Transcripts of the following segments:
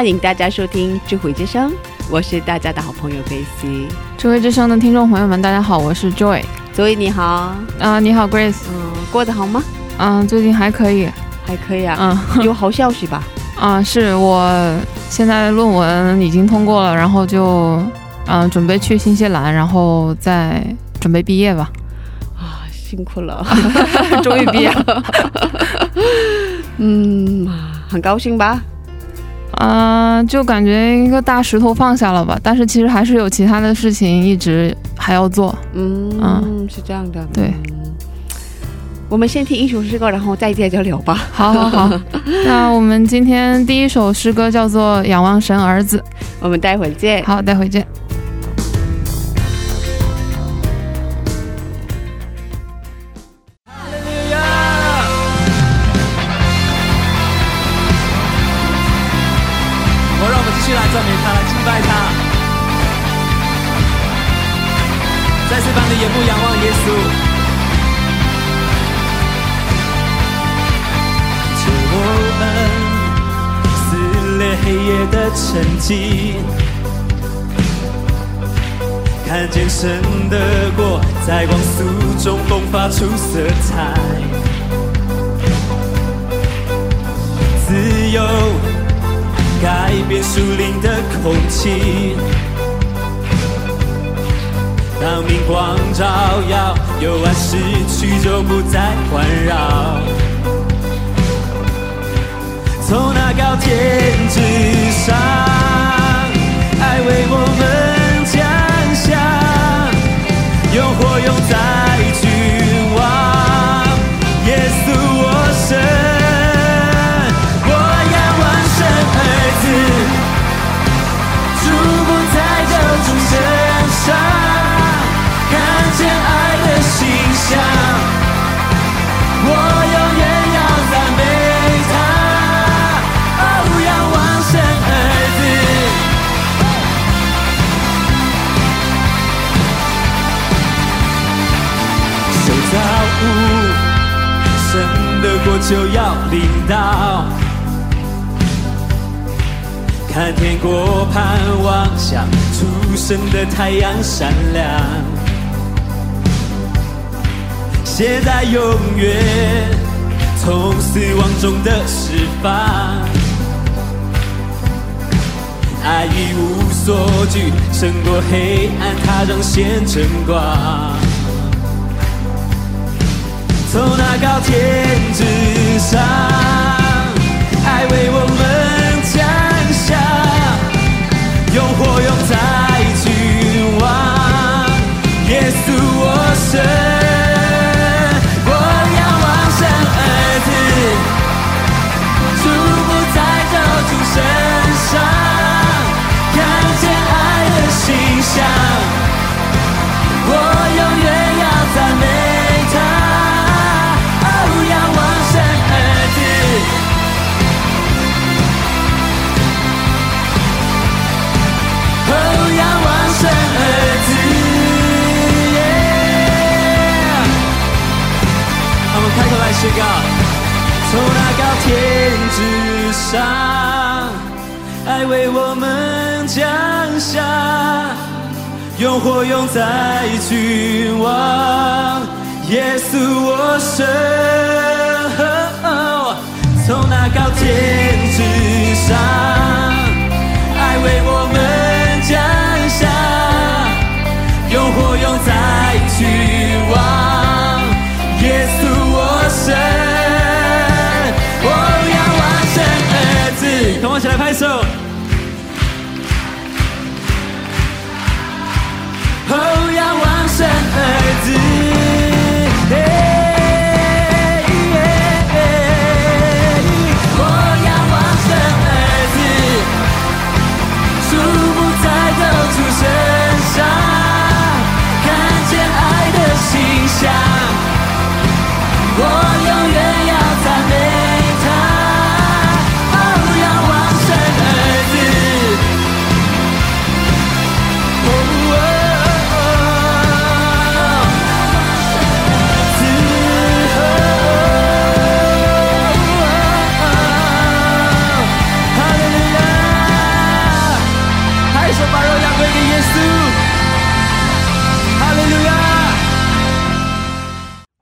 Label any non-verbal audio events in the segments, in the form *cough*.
欢迎大家收听智慧之声，我是大家的好朋友 Grace。智慧之声的听众朋友们，大家好，我是 Joy。Joy 你好，啊、你好，Grace。嗯，过得好吗？嗯、最近还可以。还可以啊，嗯，*laughs* 有好消息吧？啊、是我现在论文已经通过了，然后就嗯、准备去新西兰，然后再准备毕业吧。啊，辛苦了，*laughs* 终于毕业了。*laughs* 嗯，很高兴吧？啊、就感觉一个大石头放下了吧，但是其实还是有其他的事情一直还要做。嗯，嗯是这样的。对嗯我们先听一首诗歌，然后再接着聊吧。好好好，*laughs* 那我们今天第一首诗歌叫做《仰望神儿子》。我们待会儿见。好，待会儿见。改变树林的空气。当明光照耀，幽暗失去就不再环绕。从那高天之上，爱为我们降下，用火用在就要临到。看天国盼望，像初升的太阳闪亮，现在永远从死亡中的释放，爱已无所惧，胜过黑暗，它彰显真光。从那高天之上，爱为我们降下，用火用在君王，耶稣我神，我仰望神儿子，注目在救主身。从那高天之上，爱为我们降下。用火用在君王，耶稣我神，从那高天之上，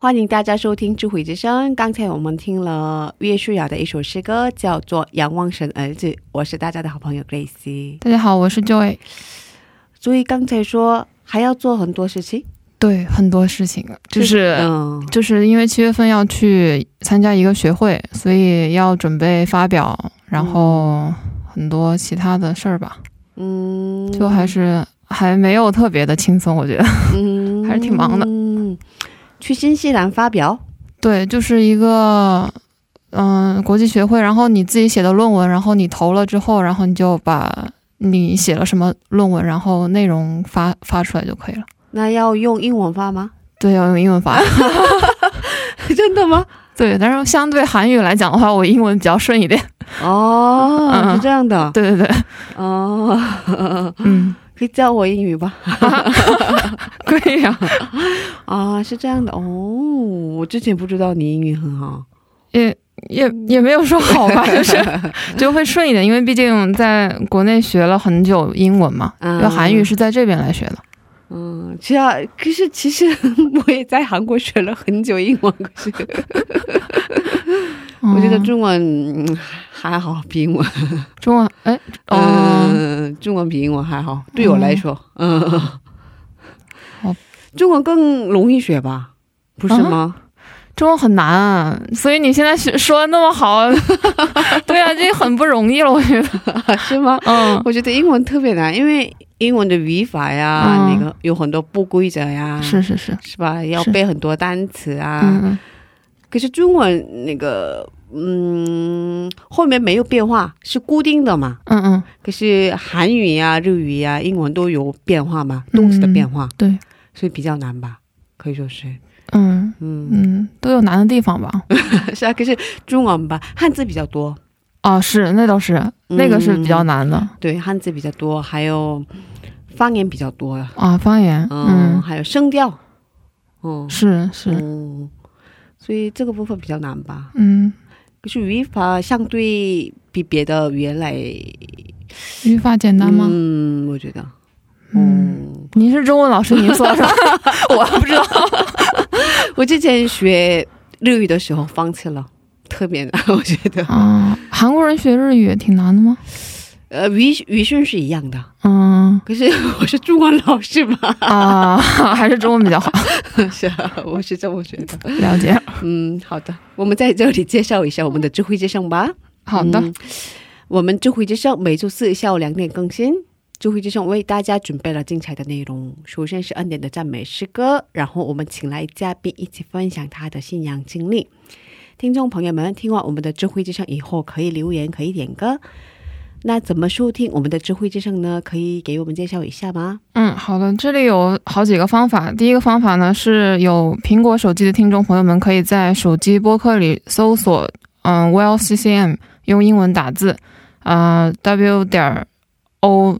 欢迎大家收听智慧之声。刚才我们听了约书亚的一首诗歌，叫做《仰望神儿子》。我是大家的好朋友 Grace。大家好，我是 Joy。所以刚才说还要做很多事情，对，很多事情，就是嗯就是因为七月份要去参加一个学会，所以要准备发表，然后很多其他的事儿吧，嗯，就还是还没有特别的轻松，我觉得。嗯 *laughs* 还是挺忙的嗯，去新西兰发表，对，就是一个嗯、国际学会，然后你自己写的论文，然后你投了之后，然后你就把你写了什么论文，然后内容发发出来就可以了。那要用英文发吗？对，要用英文发。*laughs* *laughs* 真的吗？对，但是相对韩语来讲的话，我英文比较顺一点。哦，嗯是这样的。对对对，哦，嗯，可以教我英语吧？*laughs* 可以呀、啊，是这样的哦，我之前不知道你英语很好。也也也没有说好吧，就是 *laughs* 就会顺一点，因为毕竟在国内学了很久英文嘛，嗯因为韩语是在这边来学的。嗯，其实可是其实 *laughs* 我也在韩国学了很久英文，可是我觉得嗯中文、嗯还好，比英文，中文，哎，哦，嗯，中文比英文还好，对我来说，嗯，哦中文更容易学吧，不是吗？中文很难、啊，所以你现在学说的那么好，*laughs* 对啊，这很不容易了，我觉得。*laughs* 是吗？嗯我觉得英文特别难，因为英文的语法呀，嗯那个有很多不规则呀，是是是，是吧？要背很多单词啊。嗯可是中文那个，嗯，后面没有变化，是固定的嘛。嗯嗯，可是韩语呀、日语呀、英文都有变化嘛，嗯动词的变化，对，所以比较难吧，可以说是，嗯嗯，嗯，都有难的地方吧？*laughs* 是啊。可是中文吧，汉字比较多，哦，是，那倒是，那个是比较难的、对，汉字比较多，还有方言比较多。呀，啊，方言，嗯，嗯，还有声调，嗯，是是，嗯，所以这个部分比较难吧。嗯，可是语法相对比别的语言来，语法简单吗？嗯，我觉得，嗯，嗯，您是中文老师，您说说，*laughs* 我不知道。我之前学日语的时候放弃了，特别难，我觉得。啊，韩国人学日语也挺难的吗？呃，语语训是一样的，嗯可是 *laughs* 我是中文老师嘛，啊，*laughs* 还是中文比较好。*laughs* 是啊，我是这么觉得。了解。嗯，好的，我们在这里介绍一下我们的智慧之声吧。好的，嗯我们智慧之声每周四下午两点更新。智慧之声为大家准备了精彩的内容，首先是恩典的赞美诗歌，然后我们请来嘉宾一起分享他的信仰经历。听众朋友们，听完我们的智慧之声以后，可以留言，可以点歌。那怎么收听我们的智慧之声呢？可以给我们介绍一下吗？嗯，好的，这里有好几个方法。第一个方法呢，是有苹果手机的听众朋友们可以在手机播客里搜索，嗯，Well CCM，用英文打字，啊、w 点 o，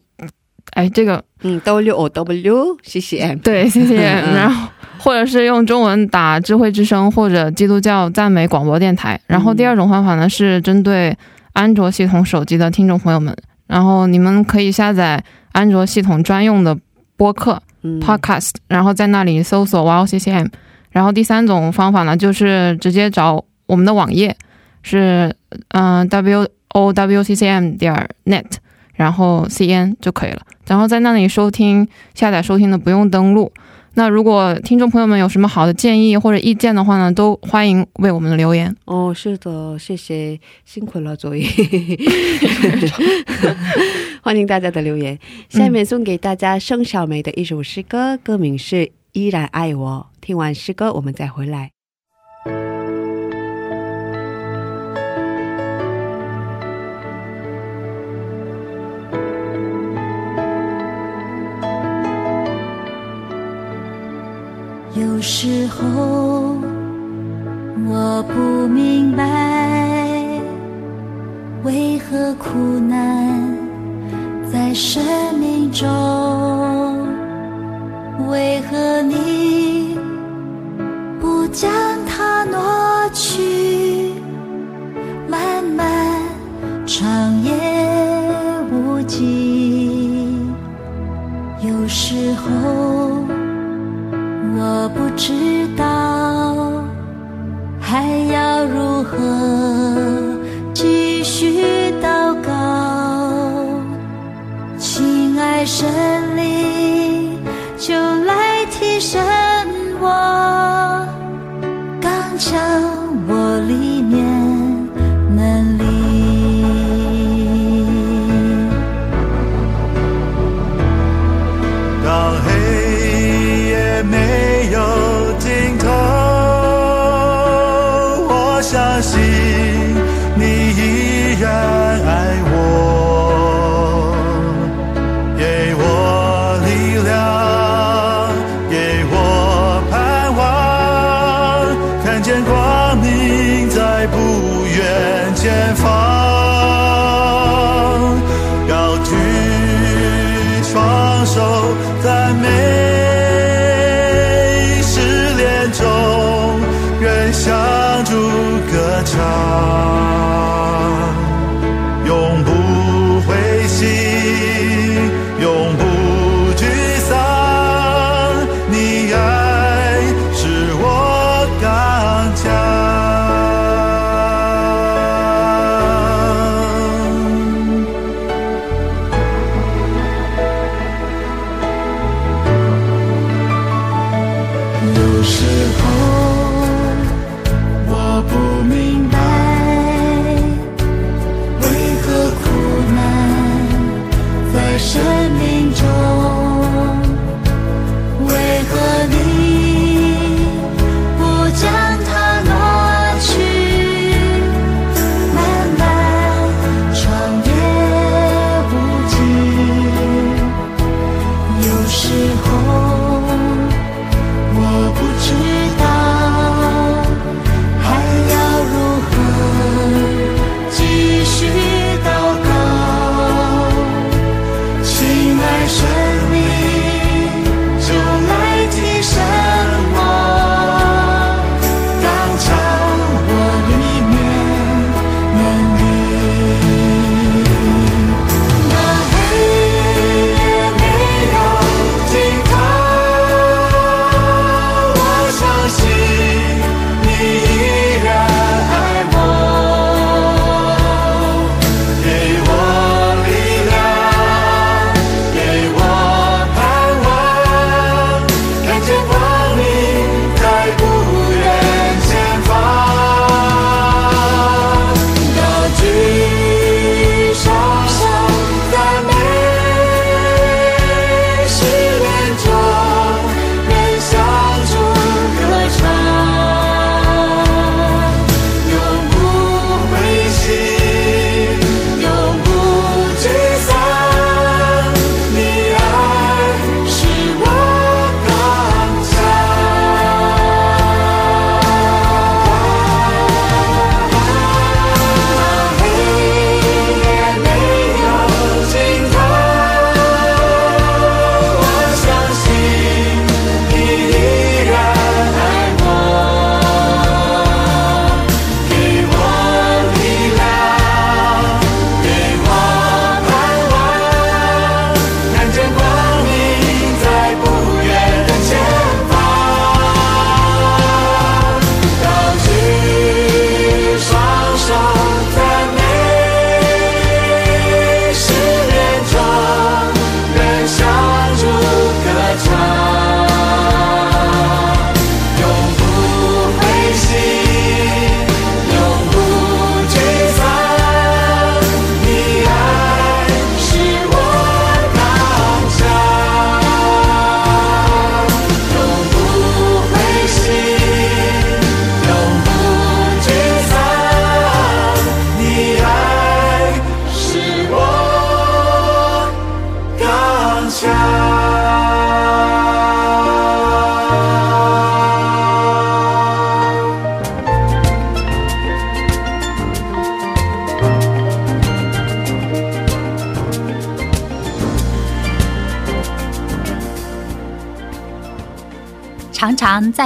哎，这个嗯，W O W C C M。对，谢谢。嗯然后或者是用中文打“智慧之声”或者“基督教赞美广播电台”。然后第二种方法呢，是针对安卓系统手机的听众朋友们，然后你们可以下载安卓系统专用的播客。嗯 Podcast，然后在那里搜索 YOCCM。然后第三种方法呢，就是直接找我们的网页，是嗯、W O W C C M 点 net，然后 C N 就可以了。然后在那里收听下载收听的不用登录。那如果听众朋友们有什么好的建议或者意见的话呢，都欢迎为我们留言。哦，是的，谢谢，辛苦了，左一。*laughs* 欢迎大家的留言。下面送给大家盛小梅的一首诗歌，歌名是《依然爱我》。听完诗歌，我们再回来。时候我不明白，为何苦难在生命中？为何你不将它挪去？漫漫长夜无际，有时候。我不知道还要如何继续祷告，亲爱神灵，就来提升我，刚强时候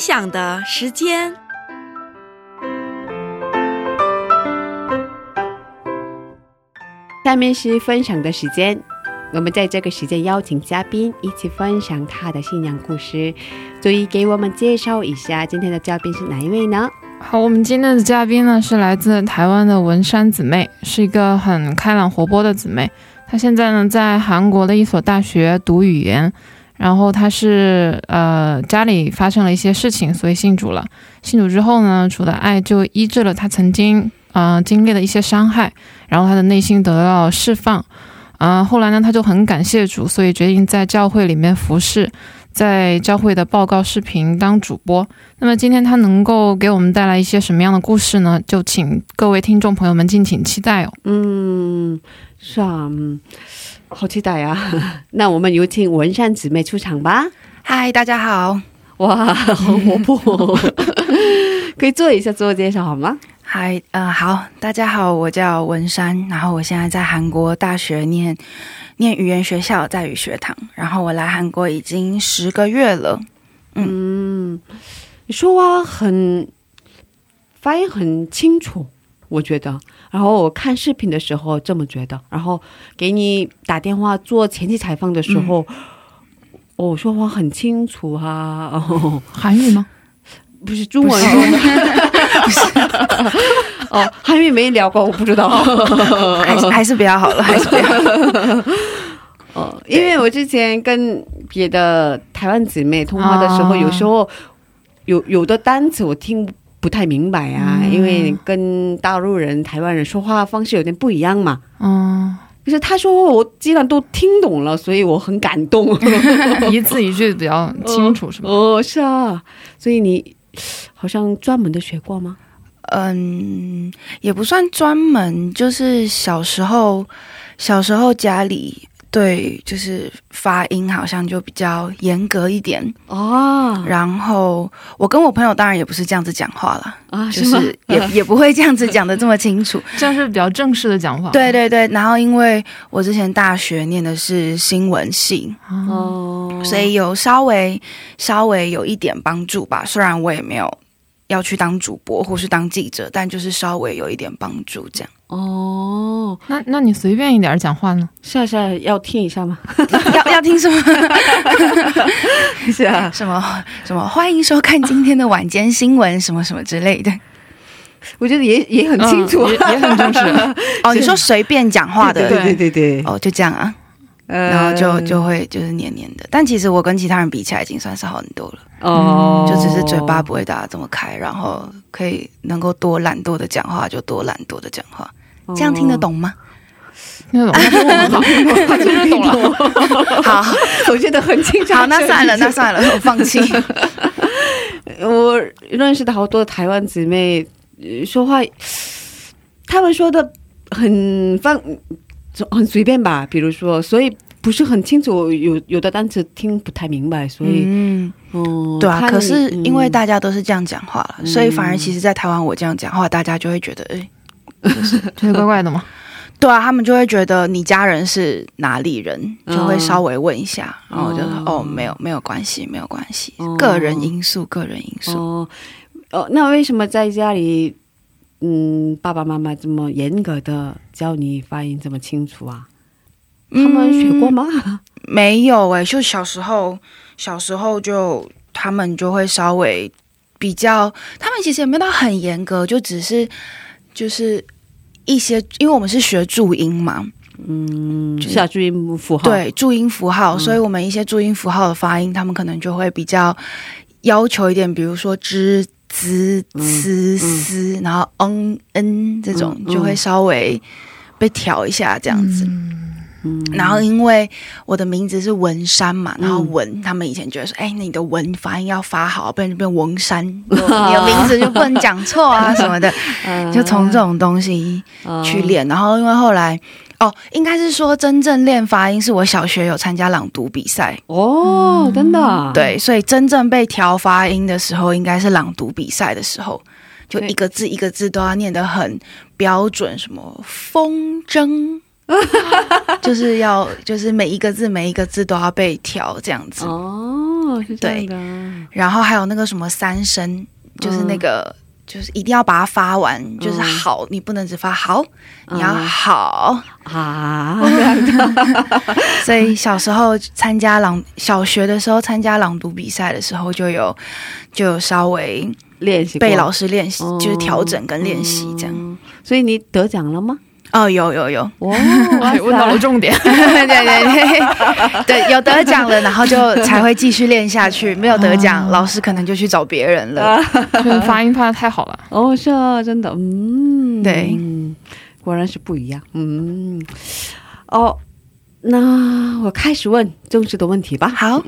分享的时间。下面是分享的时间，我们在这个时间邀请嘉宾一起分享他的信仰故事。所以给我们介绍一下今天的嘉宾是哪一位呢？好，我们今天的嘉宾呢是来自台湾的文山姊妹，是一个很开朗活泼的姊妹。她现在呢在韩国的一所大学读语言。然后他是呃家里发生了一些事情，所以信主了。信主之后呢，主的爱就医治了他曾经呃经历的一些伤害，然后他的内心得到释放。啊，后来呢，他就很感谢主，所以决定在教会里面服侍，在教会的报告视频当主播。那么今天他能够给我们带来一些什么样的故事呢？就请各位听众朋友们敬请期待哦。嗯，是啊，嗯，好期待啊！*laughs* 那我们有请文山姊妹出场吧。嗨，大家好。哇，好活泼，*laughs* 可以做一下自我介绍好吗？嗨，呃，好，大家好，我叫文山，然后我现在在韩国大学念念语言学校，在语学堂，然后我来韩国已经十个月了。嗯，你说话很发音很清楚，我觉得。然后我看视频的时候这么觉得，然后给你打电话做前期采访的时候，我、说话很清楚啊。哦，*laughs* 韩语吗？不是中文。*laughs* 哦，韩语没聊过，我不知道。*laughs* 还是还是比较好了，还是比较好。哦，因为我之前跟别的台湾姊妹通话的时候，啊有时候有有的单词我听不太明白啊，嗯因为跟大陆人、台湾人说话方式有点不一样嘛。嗯，可是他说话我既然都听懂了，所以我很感动。*laughs* 一字一句比较清楚，是吧？哦，是啊，所以你好像专门的学过吗？嗯，也不算专门，就是小时候，小时候家里对就是发音好像就比较严格一点。哦，然后我跟我朋友当然也不是这样子讲话了，啊，就是也 *laughs* 也不会这样子讲的这么清楚。*laughs* 这样是比较正式的讲话。对对对，然后因为我之前大学念的是新闻系，哦，哦，所以有稍微稍微有一点帮助吧。虽然我也没有要去当主播或是当记者，但就是稍微有一点帮助这样。哦，那那你随便一点讲话呢？是啊是啊，要听一下吗？*laughs* 要要听什么？*laughs* 是啊，什么什么？欢迎收看今天的晚间新闻，什么什么之类的。我觉得也也很清楚，嗯也也很正式。*laughs* 哦，你说随便讲话的，对对对对，哦，就这样啊，呃然后就就会就是黏黏的。但其实我跟其他人比起来，已经算是好很多了。哦，就只是嘴巴不会打得这么开，然后可以能够多懒惰的讲话就多懒惰的讲话，哦这样听得懂吗？听得懂，了。*laughs* 好，我觉得很清楚。好，那算了，那算了，我放弃。*laughs* 我认识的好多台湾姊妹呃说话，他们说的很放很随便吧，比如说，所以不是很清楚，有有的单词听不太明白，所以嗯，哦，对啊。可是嗯因为大家都是这样讲话了，嗯所以反而其实，在台湾我这样讲话，大家就会觉得，哎，觉得 *laughs* 怪怪的吗？对啊，他们就会觉得你家人是哪里人，嗯就会稍微问一下，然后我就说哦哦，没有没有关系，没有关系，哦个人因素，个人因素。哦哦，那为什么在家里，嗯，爸爸妈妈这么严格的教你发音这么清楚啊？他们学过吗？没有哎、就小时候，小时候就他们就会稍微比较，他们其实也没有到很严格，就只是就是一些，因为我们是学注音嘛，嗯，就是下注音符号。，对注音符号，嗯所以我们一些注音符号的发音，他们可能就会比较要求一点，比如说之。z c s，、然后嗯、嗯这种嗯就会稍微被调一下这样子。嗯，然后因为我的名字是文山嘛，然后嗯文他们以前觉得说，哎，你的文发音要发好，不然就变文山，*laughs* 你的名字就不能讲错啊什么的，嗯 *laughs* 就从这种东西去练。然后因为后来。哦，应该是说真正练发音是我小学有参加朗读比赛，哦，真的啊，对，所以真正被调发音的时候，应该是朗读比赛的时候，就一个字一个字都要念得很标准，什么风筝，*laughs* 就是要就是每一个字每一个字都要被调这样子。哦，是这样的，然后还有那个什么三声，就是那个。就是一定要把它发完，就是嗯好，你不能只发好，你要嗯好。啊，这样的，所以小时候参加朗小学的时候参加朗读比赛的时候，就有就有稍微练习被老师练习，哦就是调整跟练习这样。嗯所以你得奖了吗？哦，有有有，哦，哎 *laughs* 问到了重点。*laughs* 对对对 *laughs* 对，有得奖了，然后就才会继续练下去。没有得奖，老师可能就去找别人了。就是发音发的太好了。哦，是啊，真的，嗯，对嗯果然是不一样，嗯，哦，那我开始问正式的问题吧。好，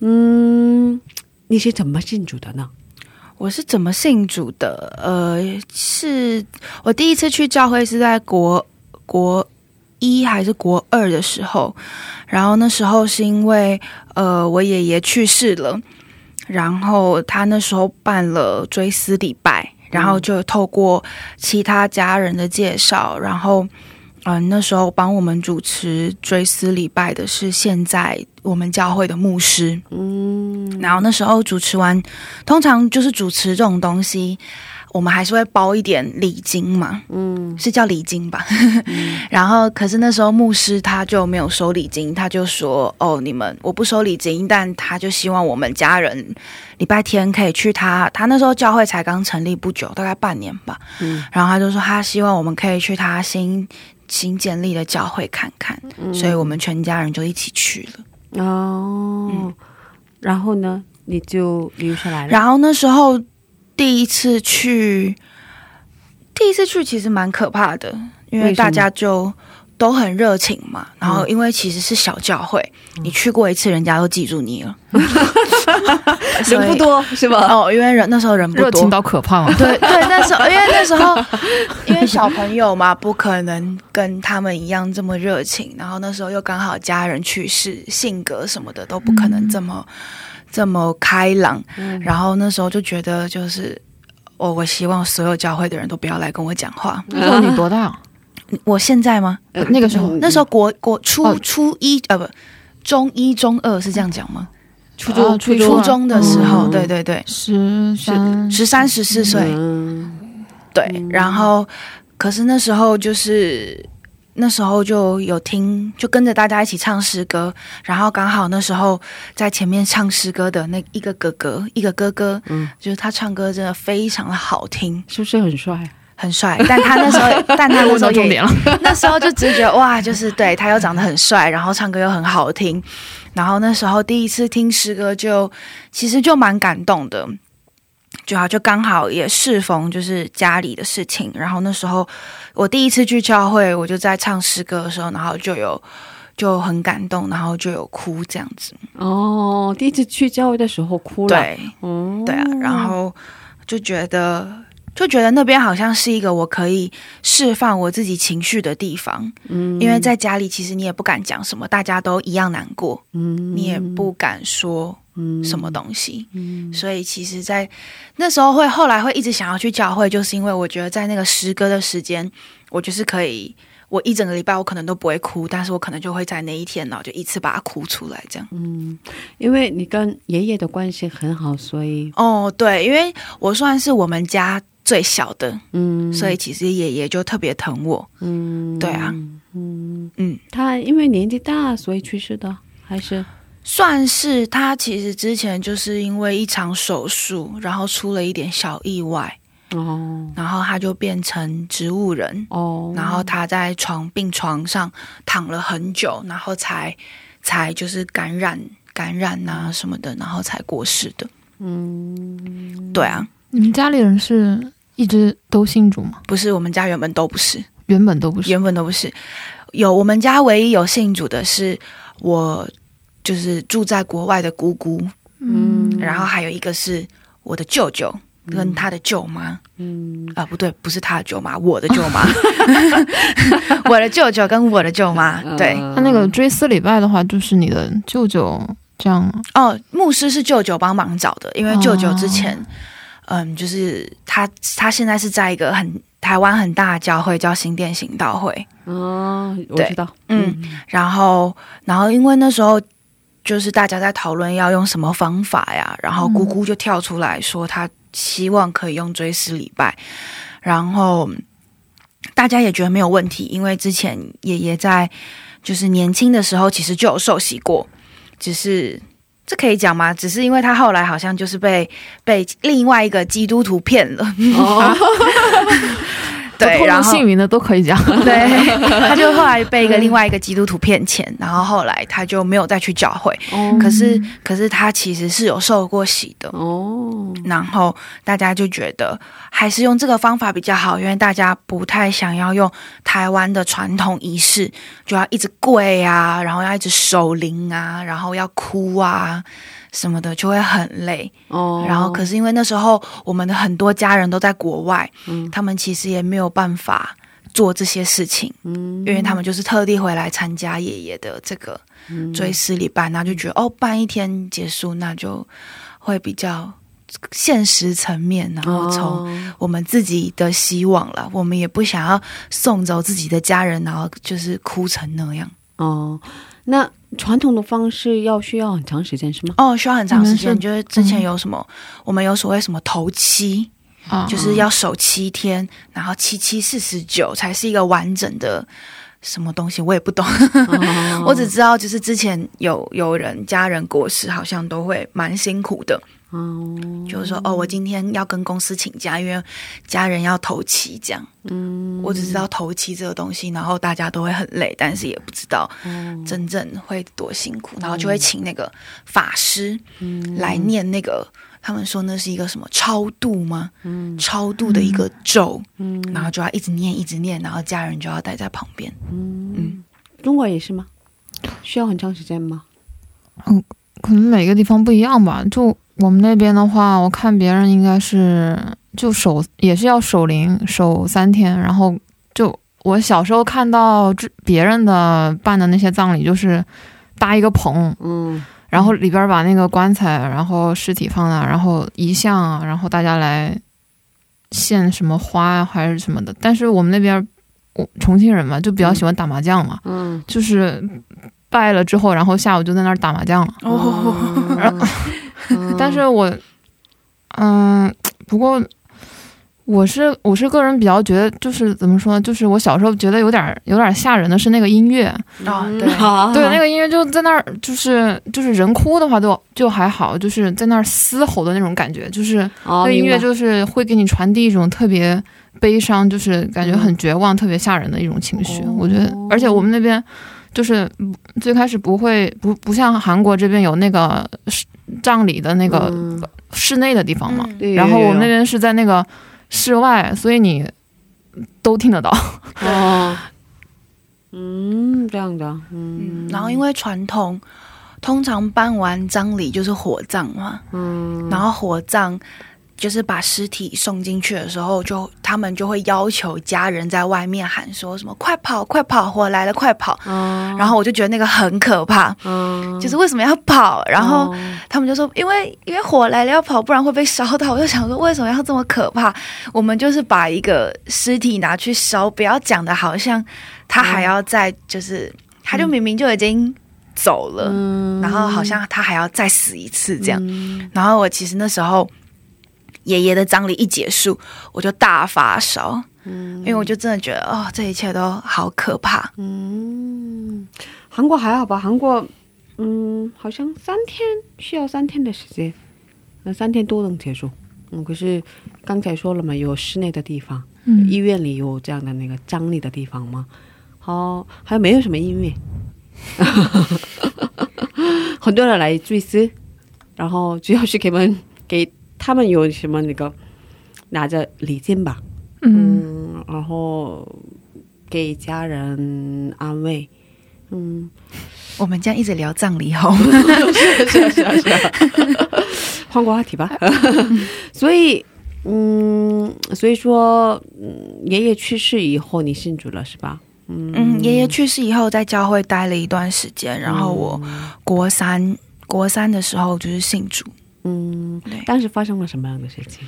嗯，你是怎么信主的呢？我是怎么信主的？呃，是我第一次去教会是在国国一还是国二的时候，然后那时候是因为呃我爷爷去世了，然后他那时候办了追思礼拜，然后就透过其他家人的介绍，然后嗯、呃那时候帮我们主持追思礼拜的是现在我们教会的牧师，嗯，然后那时候主持完，通常就是主持这种东西，我们还是会包一点礼金嘛，嗯是叫礼金吧？*laughs* 然后可是那时候牧师他就没有收礼金，他就说：“哦，你们我不收礼金，但他就希望我们家人礼拜天可以去他他那时候教会才刚成立不久，大概半年吧。嗯然后他就说他希望我们可以去他新新建立的教会看看，所以我们全家人就一起去了。哦，然后呢，你就留下来了。然后那时候第一次去，第一次去其实蛮可怕的，因为大家就都很热情嘛。然后因为其实是小教会，你去过一次，人家都记住你了。*laughs* 人不多是吧？哦，因为人那时候人不多。热情到可怕吗？对对，那时候 *laughs* 因为那时候因为小朋友嘛，不可能跟他们一样这么热情。然后那时候又刚好家人去世，性格什么的都不可能这么、这么开朗。嗯然后那时候就觉得，就是我我希望所有教会的人都不要来跟我讲话。那时候你多大？我现在吗？呃那个时候那时候国国初、哦初一呃不中一中二是这样讲吗？初中、啊初中初中的时候，嗯对对对，十三十三十四岁，嗯对。然后可是那时候就是。那时候就有听，就跟着大家一起唱诗歌，然后刚好那时候在前面唱诗歌的那一个哥哥，一个哥哥，嗯就是他唱歌真的非常的好听，是不是很帅？很帅。但他那时候，*laughs* 但他那问时候也到重点了。*laughs* 那时候就只觉得哇，就是对他又长得很帅，然后唱歌又很好听，然后那时候第一次听诗歌就其实就蛮感动的。就好，就刚好也适逢就是家里的事情，然后那时候我第一次去教会，我就在唱诗歌的时候，然后就有就很感动，然后就有哭这样子。哦，第一次去教会的时候哭了。，对，哦，对啊，然后就觉得就觉得那边好像是一个我可以释放我自己情绪的地方，嗯因为在家里其实你也不敢讲什么，大家都一样难过，嗯你也不敢说什么东西。嗯所以其实，在那时候会后来会一直想要去教会，就是因为我觉得在那个诗歌的时间，我就是可以。我一整个礼拜我可能都不会哭，但是我可能就会在那一天呢，就一次把它哭出来，这样。嗯，因为你跟爷爷的关系很好，所以哦，对，因为我算是我们家最小的，嗯，所以其实爷爷就特别疼我，嗯，对啊，嗯。嗯，他因为年纪大，所以去世的，还是？算是他其实之前就是因为一场手术，然后出了一点小意外。哦，然后他就变成植物人。哦，然后他在床病床上躺了很久，然后才才就是感染感染啊什么的，然后才过世的。嗯，对啊，你们家里人是一直都信主吗？不是，我们家原本都不是，原本都不是，原本都不是。有我们家唯一有信主的是我，就是住在国外的姑姑，嗯，然后还有一个是我的舅舅。跟他的舅妈，嗯。啊，不对，不是他的舅妈，我的舅妈，*laughs* 我的舅舅跟我的舅妈，对。他那个追思礼拜的话，就是你的舅舅这样哦，牧师是舅舅帮忙找的，因为舅舅之前，嗯，就是他他现在是在一个很台湾很大的教会叫新店行道会。哦，我知道，嗯，然后然后因为那时候就是大家在讨论要用什么方法呀，然后姑姑就跳出来说她。希望可以用追思礼拜，然后大家也觉得没有问题，因为之前爷爷在就是年轻的时候其实就有受洗过，只是这可以讲吗？只是因为他后来好像就是被被另外一个基督徒骗了。*laughs* 对，然后姓名的都可以讲。*laughs* 对，*laughs* 他就后来被一个另外一个基督徒骗钱，然后后来他就没有再去教会。哦，可是可是他其实是有受过洗的。哦，然后大家就觉得还是用这个方法比较好，因为大家不太想要用台湾的传统仪式，就要一直跪啊，然后要一直守灵啊，然后要哭啊。什么的就会很累。哦，然后可是因为那时候我们的很多家人都在国外，嗯，他们其实也没有办法做这些事情，嗯，因为他们就是特地回来参加爷爷的这个追思礼拜，然后就觉得哦，办一天结束，那就会比较现实层面，然后从我们自己的希望了，我们也不想要送走自己的家人，然后就是哭成那样。哦。那传统的方式要需要很长时间是吗？哦，需要很长时间。就是之前有什么，我们有所谓什么头七，就是要守七天，然后七七四十九才是一个完整的什么东西，我也不懂。*laughs* 我只知道就是之前有有人家人过世，好像都会蛮辛苦的。哦，就是说，哦，我今天要跟公司请假，因为家人要头七这样。嗯，我只知道头七这个东西，然后大家都会很累，但是也不知道真正会多辛苦，然后就会请那个法师来念那个，他们说那是一个什么超度吗？嗯，超度的一个咒，嗯，然后就要一直念，一直念，然后家人就要待在旁边。嗯嗯，中国也是吗？需要很长时间吗？嗯，可能每个地方不一样吧，就。我们那边的话，我看别人应该是就守，也是要守灵守三天。然后就我小时候看到这别人的办的那些葬礼，就是搭一个棚，嗯，然后里边把那个棺材，然后尸体放那，然后遗像啊，然后大家来献什么花啊，还是什么的。但是我们那边，我重庆人嘛，就比较喜欢打麻将嘛，嗯，就是拜了之后，然后下午就在那儿打麻将了。哦。*laughs* *laughs* 但是我，嗯，不过我是我是个人比较觉得，就是怎么说呢？就是我小时候觉得有点有点吓人的是那个音乐啊，对对，那个音乐就在那儿，就是就是人哭的话就就还好，就是在那儿嘶吼的那种感觉，就是那音乐就是会给你传递一种特别悲伤，就是感觉很绝望、特别吓人的一种情绪。我觉得，而且我们那边就是最开始不会不不像韩国这边有那个。葬礼的那个室内的地方嘛，然后我们那边是在那个室外，所以你都听得到。哦，嗯，这样的，嗯，然后因为传统，通常办完葬礼就是火葬嘛，嗯，然后火葬就是把尸体送进去的时候，就他们就会要求家人在外面喊说什么“快跑，快跑，火来了，快跑”，哦然后我就觉得那个很可怕，嗯就是为什么要跑？然后哦他们就说，因为因为火来了要跑，不然会被烧到。我就想说，为什么要这么可怕？我们就是把一个尸体拿去烧，不要讲的好像他还要再就是，他就明明就已经走了，嗯然后好像他还要再死一次这样。嗯然后我其实那时候爷爷的葬礼一结束，我就大发烧，嗯因为我就真的觉得哦，这一切都好可怕。嗯，韩国还好吧？韩国嗯，好像三天需要三天的时间，那三天都能结束。嗯，可是刚才说了嘛，有室内的地方，嗯医院里有这样的那个张力的地方吗？好，还有没有什么音乐？*laughs* 很多人来追思，然后主要是给他们给他们有什么那个拿着礼金吧，嗯嗯，然后给家人安慰，嗯，我们这样一直聊葬礼好，是啊是啊是啊，换个话题吧。*laughs* 所以，嗯，所以说，嗯，爷爷去世以后，你信主了是吧？嗯，爷爷去世以后，在教会待了一段时间，然后我国三国三的时候就是信主。嗯对，当时发生了什么样的事情？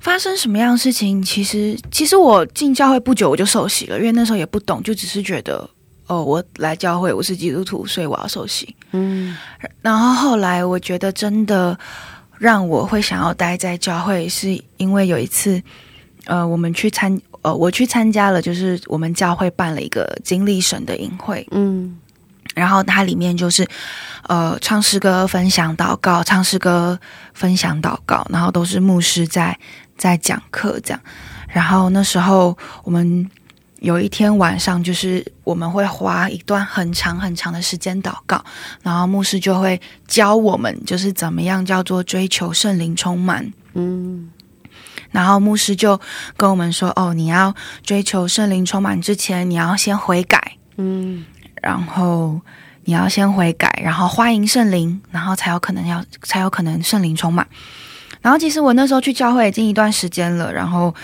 发生什么样的事情？其实，其实我进教会不久我就受洗了，因为那时候也不懂，就只是觉得，哦，我来教会，我是基督徒，所以我要受洗。嗯然后后来，我觉得真的让我会想要待在教会，是因为有一次，呃，我们去参，呃，我去参加了，就是我们教会办了一个经历神的营会，嗯然后它里面就是，呃，唱诗歌、分享祷告，唱诗歌、分享祷告，然后都是牧师在在讲课这样。然后那时候我们有一天晚上，就是我们会花一段很长很长的时间祷告，然后牧师就会教我们，就是怎么样叫做追求圣灵充满。嗯然后牧师就跟我们说：“哦，你要追求圣灵充满之前，你要先悔改。”嗯然后你要先悔改，然后欢迎圣灵，然后才有可能要才有可能圣灵充满。然后其实我那时候去教会已经一段时间了，然后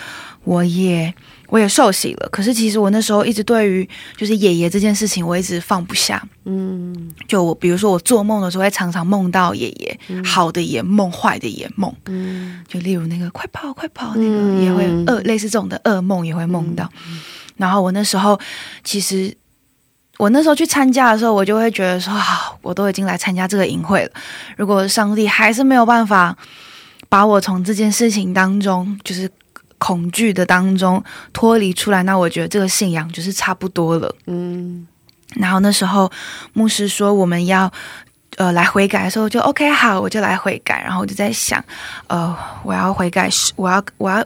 我也我也受洗了，可是其实我那时候一直对于就是爷爷这件事情，我一直放不下。嗯就我比如说我做梦的时候，会常常梦到爷爷，好的也梦，坏的也梦。嗯就例如那个快跑快跑那个嗯也会噩类似这种的噩梦也会梦到。然后我那时候其实我那时候去参加的时候，我就会觉得说，啊，我都已经来参加这个营会了，如果上帝还是没有办法把我从这件事情当中，就是恐惧的当中脱离出来，那我觉得这个信仰就是差不多了。嗯然后那时候牧师说我们要呃来悔改的时候，就 OK 好，我就来悔改。然后我就在想，呃，我要悔改是我要我要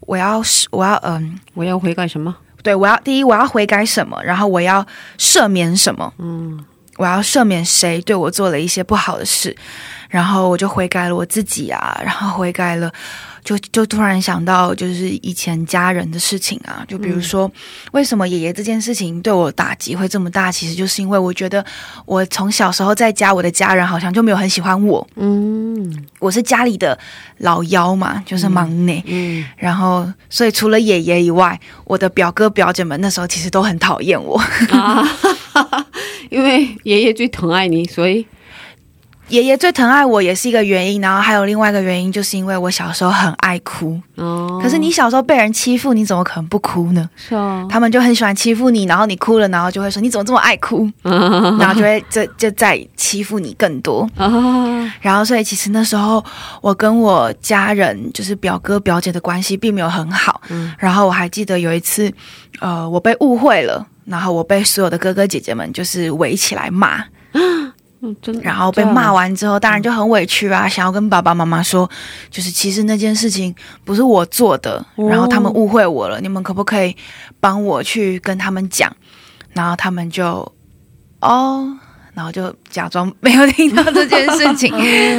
我要我要嗯、我要悔改什么？对我要第一我要悔改什么，然后我要赦免什么，嗯我要赦免谁对我做了一些不好的事，然后我就悔改了我自己啊，然后悔改了。就就突然想到，就是以前家人的事情啊，就比如说，为什么爷爷这件事情对我打击会这么大？其实就是因为我觉得我从小时候在家，我的家人好像就没有很喜欢我，嗯我是家里的老幺嘛，就是忙内。嗯然后，所以除了爷爷以外，我的表哥表姐们那时候其实都很讨厌我。啊，*laughs* 因为爷爷最疼爱你，所以爷爷最疼爱我也是一个原因，然后还有另外一个原因，就是因为我小时候很爱哭。哦，可是你小时候被人欺负，你怎么可能不哭呢？是啊，他们就很喜欢欺负你，然后你哭了，然后就会说你怎么这么爱哭，*laughs* 然后就会就就再欺负你更多。啊，然后所以其实那时候我跟我家人就是表哥表姐的关系并没有很好。嗯然后我还记得有一次，呃，我被误会了。然后我被所有的哥哥姐姐们就是围起来骂，*laughs* 嗯真的，然后被骂完，之后，当然就很委屈啊，想要跟爸爸妈妈说，就是其实那件事情不是我做的，哦然后他们误会我了，你们可不可以帮我去跟他们讲？然后他们就哦，然后就假装没有听到这件事情，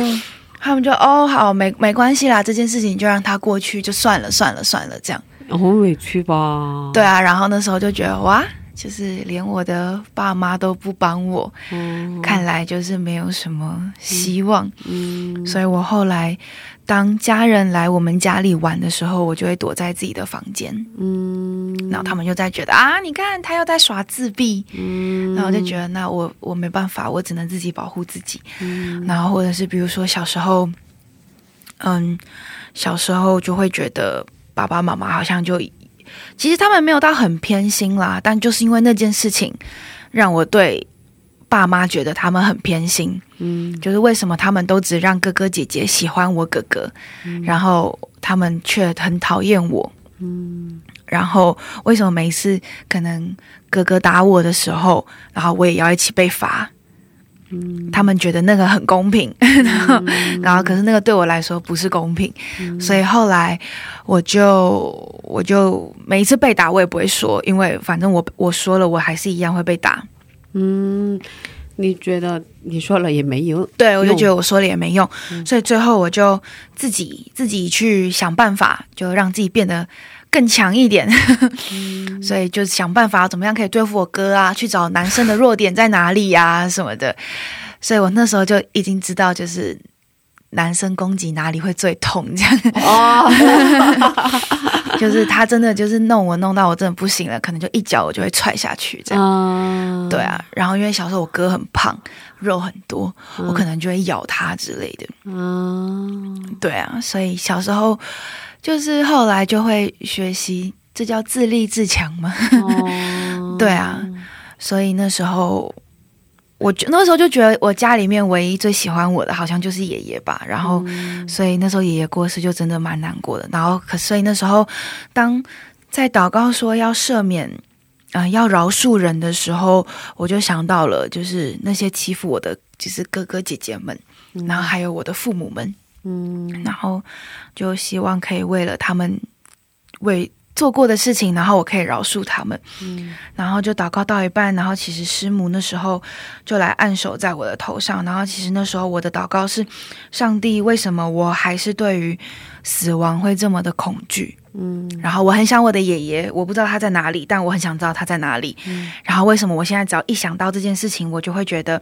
*laughs* 他们就哦好，没没关系啦，这件事情就让它过去，就算了算了算了，这样。很委屈吧？对，啊，然后那时候就觉得哇。就是连我的爸妈都不帮我，嗯。看来就是没有什么希望。嗯。所以我后来当家人来我们家里玩的时候，我就会躲在自己的房间，嗯。然后他们就在觉得啊，你看他又在耍自闭，嗯。然后我就觉得那我我没办法，我只能自己保护自己。嗯。然后或者是比如说小时候，嗯，小时候就会觉得爸爸妈妈好像就，其实他们没有到很偏心啦，但就是因为那件事情，让我对爸妈觉得他们很偏心。嗯就是为什么他们都只让哥哥姐姐喜欢我哥哥，然后他们却很讨厌我。嗯然后为什么每一次可能哥哥打我的时候，然后我也要一起被罚？嗯。他们觉得那个很公平，*laughs* 然后然后可是那个对我来说不是公平，所以后来我就我就每一次被打我也不会说，因为反正我我说了我还是一样会被打。嗯，你觉得你说了也没用？对，我就觉得我说了也没用，所以最后我就自己自己去想办法，就让自己变得更强一点。所以就想办法怎么样可以对付我哥啊，去找男生的弱点在哪里呀、什么的。所以我那时候就已经知道，就是男生攻击哪里会最痛，这样。哦，*laughs* 就是他真的就是弄我弄到我真的不行了，可能就一脚我就会踹下去这样。啊对，啊，然后因为小时候我哥很胖，肉很多，嗯我可能就会咬他之类的。嗯对啊，所以小时候就是后来就会学习，这叫自立自强嘛。哦 *laughs* 对啊，所以那时候我觉那时候就觉得我家里面唯一最喜欢我的好像就是爷爷吧。然后，所以那时候爷爷过世就真的蛮难过的。然后可所以那时候当在祷告说要赦免。呃，要饶恕人的时候，我就想到了，就是那些欺负我的，就是哥哥姐姐们，然后还有我的父母们，嗯然后就希望可以为了他们为做过的事情，然后我可以饶恕他们。嗯然后就祷告到一半，然后其实师母那时候就来按手在我的头上，然后其实那时候我的祷告是：上帝，为什么我还是对于死亡会这么的恐惧？嗯然后我很想我的爷爷，我不知道他在哪里，但我很想知道他在哪里。嗯然后为什么我现在只要一想到这件事情，我就会觉得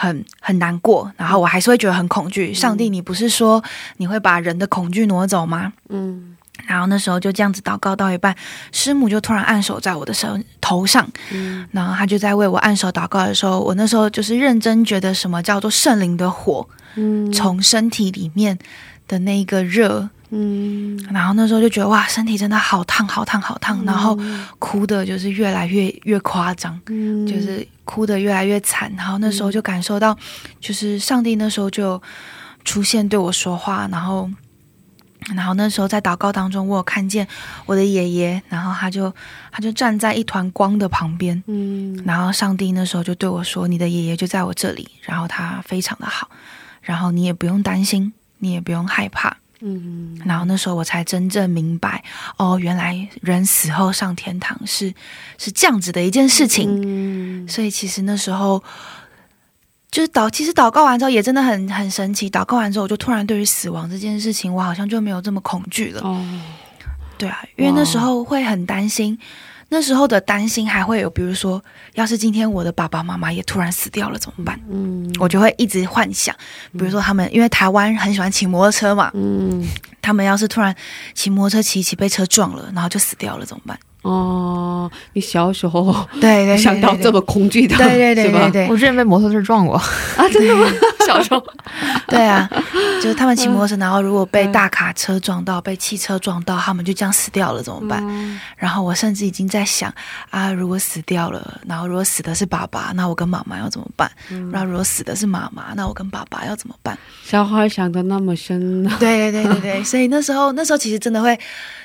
很很难过，然后我还是会觉得很恐惧。上帝，你不是说你会把人的恐惧挪走吗？嗯。然后那时候就这样子祷告到一半，师母就突然按手在我的身头上，嗯。然后他就在为我按手祷告的时候，我那时候就是认真觉得什么叫做圣灵的火嗯。从身体里面的那一个热，嗯然后那时候就觉得哇，身体真的好烫好烫好烫，然后哭的就是越来越越夸张，嗯就是哭的越来越惨，然后那时候就感受到，就是上帝那时候就出现对我说话，然后。然后那时候在祷告当中，我有看见我的爷爷，然后他就他就站在一团光的旁边，嗯然后上帝那时候就对我说：“你的爷爷就在我这里，然后他非常的好，然后你也不用担心，你也不用害怕。”嗯然后那时候我才真正明白，哦，原来人死后上天堂是是这样子的一件事情。嗯所以其实那时候就是祷，其实祷告完之后也真的很很神奇。祷告完之后，我就突然对于死亡这件事情，我好像就没有这么恐惧了。哦对啊，因为那时候会很担心，那时候的担心还会有，比如说，要是今天我的爸爸妈妈也突然死掉了怎么办？嗯我就会一直幻想，比如说他们，因为台湾很喜欢骑摩托车嘛，嗯他们要是突然骑摩托车骑一骑被车撞了，然后就死掉了怎么办？哦，你小时候对对想到这么恐惧的，对对对对对我之前被摩托车撞过，啊，真的吗？*laughs* 小时候，对啊，就是他们骑摩托车，然后如果被大卡车撞到、被汽车撞到，他们就这样死掉了怎么办？然后我甚至已经在想啊，如果死掉了，然后如果死的是爸爸，那我跟妈妈要怎么办？然后如果死的是妈妈，那我跟爸爸要怎么办？小孩想的那么深？对对对对对，所以那时候那时候其实真的会，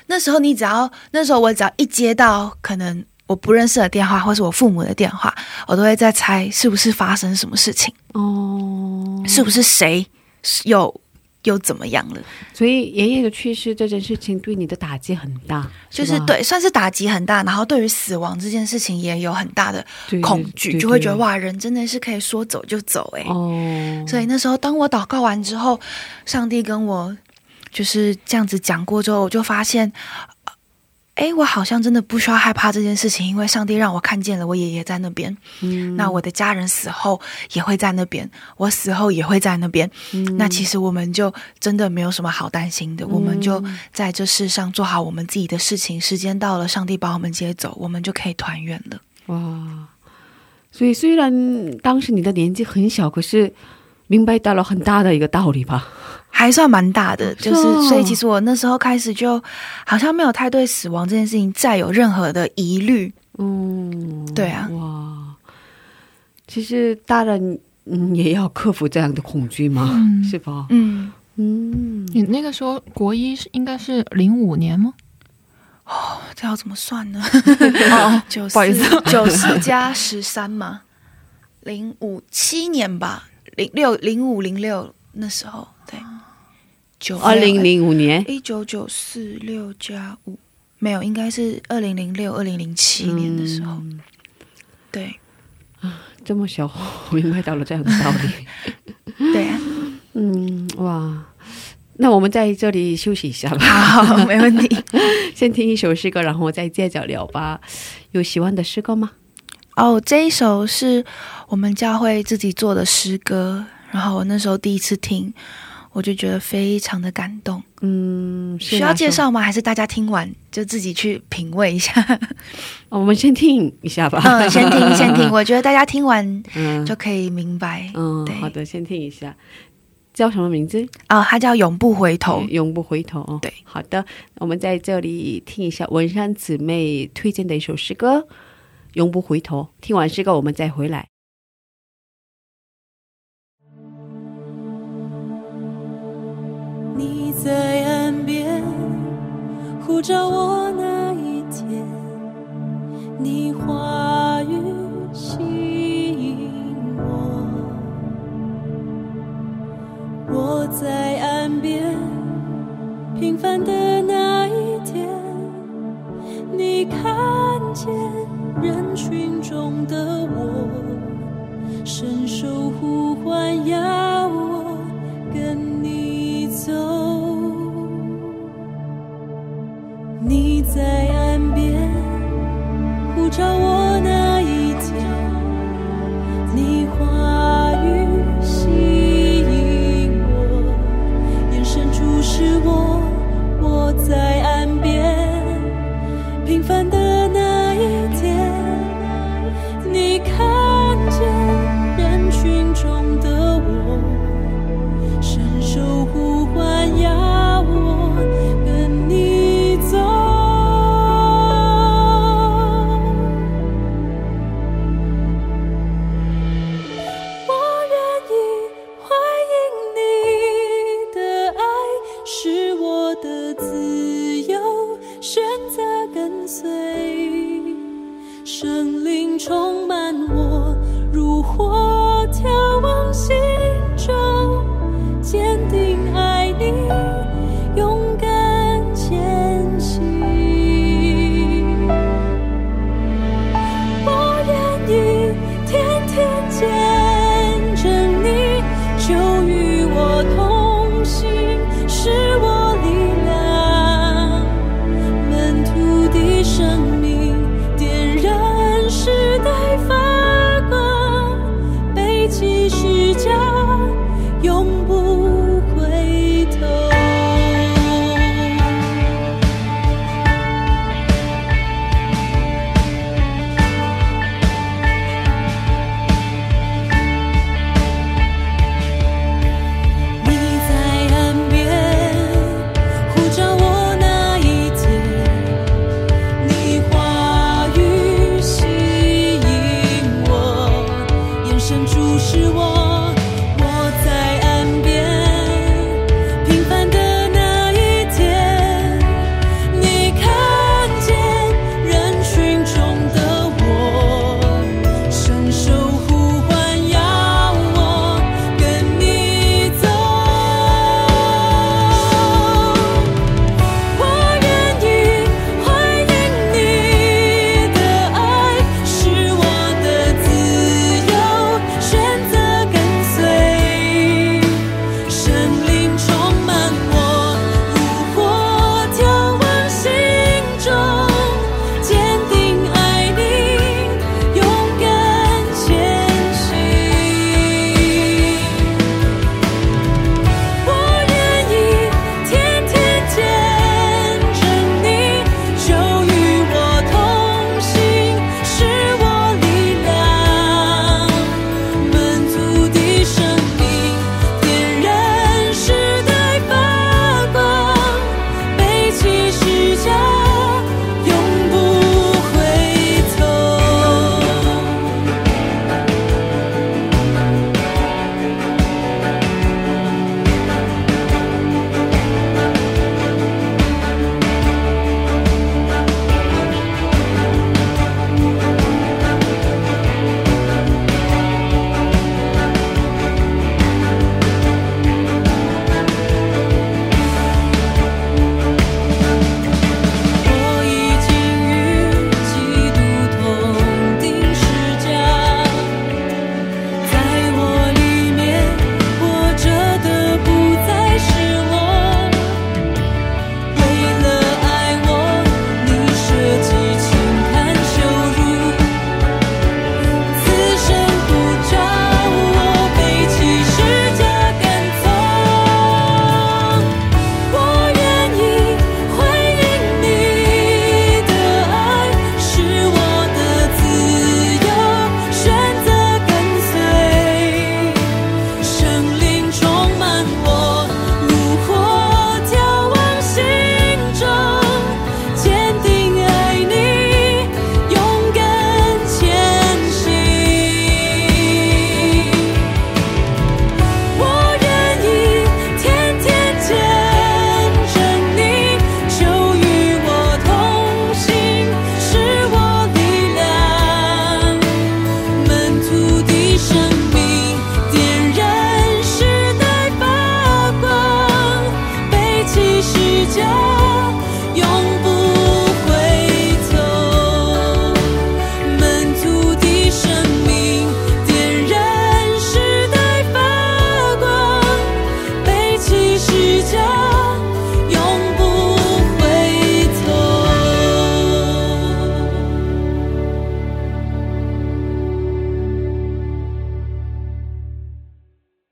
那时候你只要那时候我只要一接到可能我不认识的电话，或是我父母的电话，我都会在猜是不是发生什么事情，哦，是不是谁又又怎么样了？所以爷爷的去世这件事情对你的打击很大，就是对，算是打击很大，然后对于死亡这件事情也有很大的恐惧，就会觉得哇，人真的是可以说走就走哎、哦，所以那时候当我祷告完之后，上帝跟我就是这样子讲过之后，我就发现，呃哎，我好像真的不需要害怕这件事情，因为上帝让我看见了我爷爷在那边。嗯那我的家人死后也会在那边，我死后也会在那边。嗯那其实我们就真的没有什么好担心的，我们就在这世上做好我们自己的事情。时间到了，上帝把我们接走，我们就可以团圆了。哇，所以虽然当时你的年纪很小，可是明白到了很大的一个道理吧？还算蛮大的，就是所以其实我那时候开始就好像没有太对死亡这件事情再有任何的疑虑。嗯，对啊。哇，其实大人嗯也要克服这样的恐惧嘛，嗯。是吧？嗯，嗯，你那个时候国一是应该是零五年吗？哦这要怎么算呢？*laughs* 哦，*laughs* 九四九四加十三嘛，零五七年吧，零六零五零六那时候。对，九二零零五年，一九九四六加五。没有，应该是二零零六二零零七年的时候，嗯。对。这么小我，明白到了这样的道理。*laughs* 对啊，嗯，哇，那我们在这里休息一下吧，好，没问题。*laughs* 先听一首诗歌，然后再接着聊吧。有喜欢的诗歌吗？哦，这一首是我们教会自己做的诗歌，然后我那时候第一次听，我就觉得非常的感动。嗯，需要介绍吗？还是大家听完就自己去品味一下？*laughs* 哦我们先听一下吧。嗯，先听，*laughs* 先听。我觉得大家听完嗯就可以明白。嗯对，好的，先听一下。叫什么名字？哦，它叫永不回头。永不回头哦。对，好的，我们在这里听一下文山姊妹推荐的一首诗歌《永不回头》。听完诗歌，我们再回来。你在岸边呼召我那一天，你话语吸引我。我在岸边平凡的那一天，你看见人群中的我，伸手呼唤要我跟走。你在岸边呼召我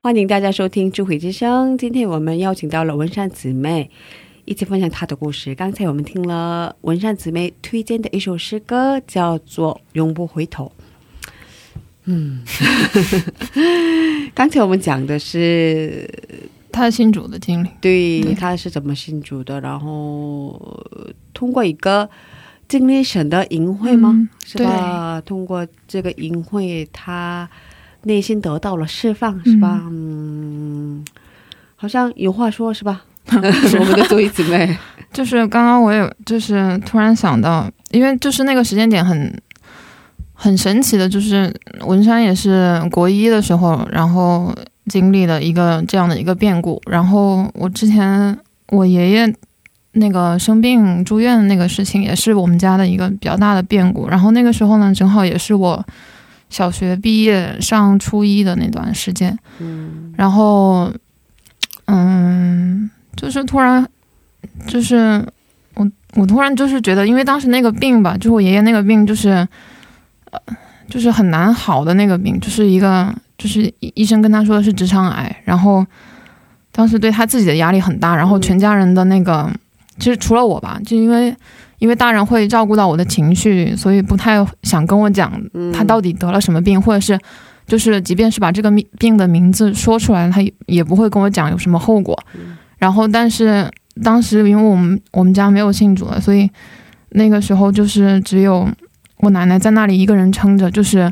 欢迎大家收听《智慧之声》。今天我们邀请到了文善姊妹，一起分享她的故事。刚才我们听了文善姊妹推荐的一首诗歌，叫做《永不回头》。嗯，*laughs* 刚才我们讲的是他信主的经历，对他是怎么信主的，然后呃通过一个经历神的淫会吗？嗯是吧？通过这个淫会，他内心得到了释放，是吧？嗯，好像有话说，是吧？*laughs* 我们的周一姊妹，就是刚刚我也就是突然想到，因为就是那个时间点很很神奇的，就是文山也是国一的时候，然后经历了一个这样的一个变故，然后我之前我爷爷那个生病住院的那个事情，也是我们家的一个比较大的变故，然后那个时候呢，正好也是我小学毕业上初一的那段时间，嗯。然后，嗯，就是突然，就是我我突然就是觉得，因为当时那个病吧，就我爷爷那个病，就是，呃，就是很难好的那个病，就是一个就是医医生跟他说的是直肠癌，然后当时对他自己的压力很大，然后全家人的那个，其实除了我吧，就因为因为大人会照顾到我的情绪，所以不太想跟我讲嗯。他到底得了什么病，或者是就是即便是把这个病病的名字说出来，他也也不会跟我讲有什么后果。然后，但是当时因为我们我们家没有信主了，所以那个时候就是只有我奶奶在那里一个人撑着，就是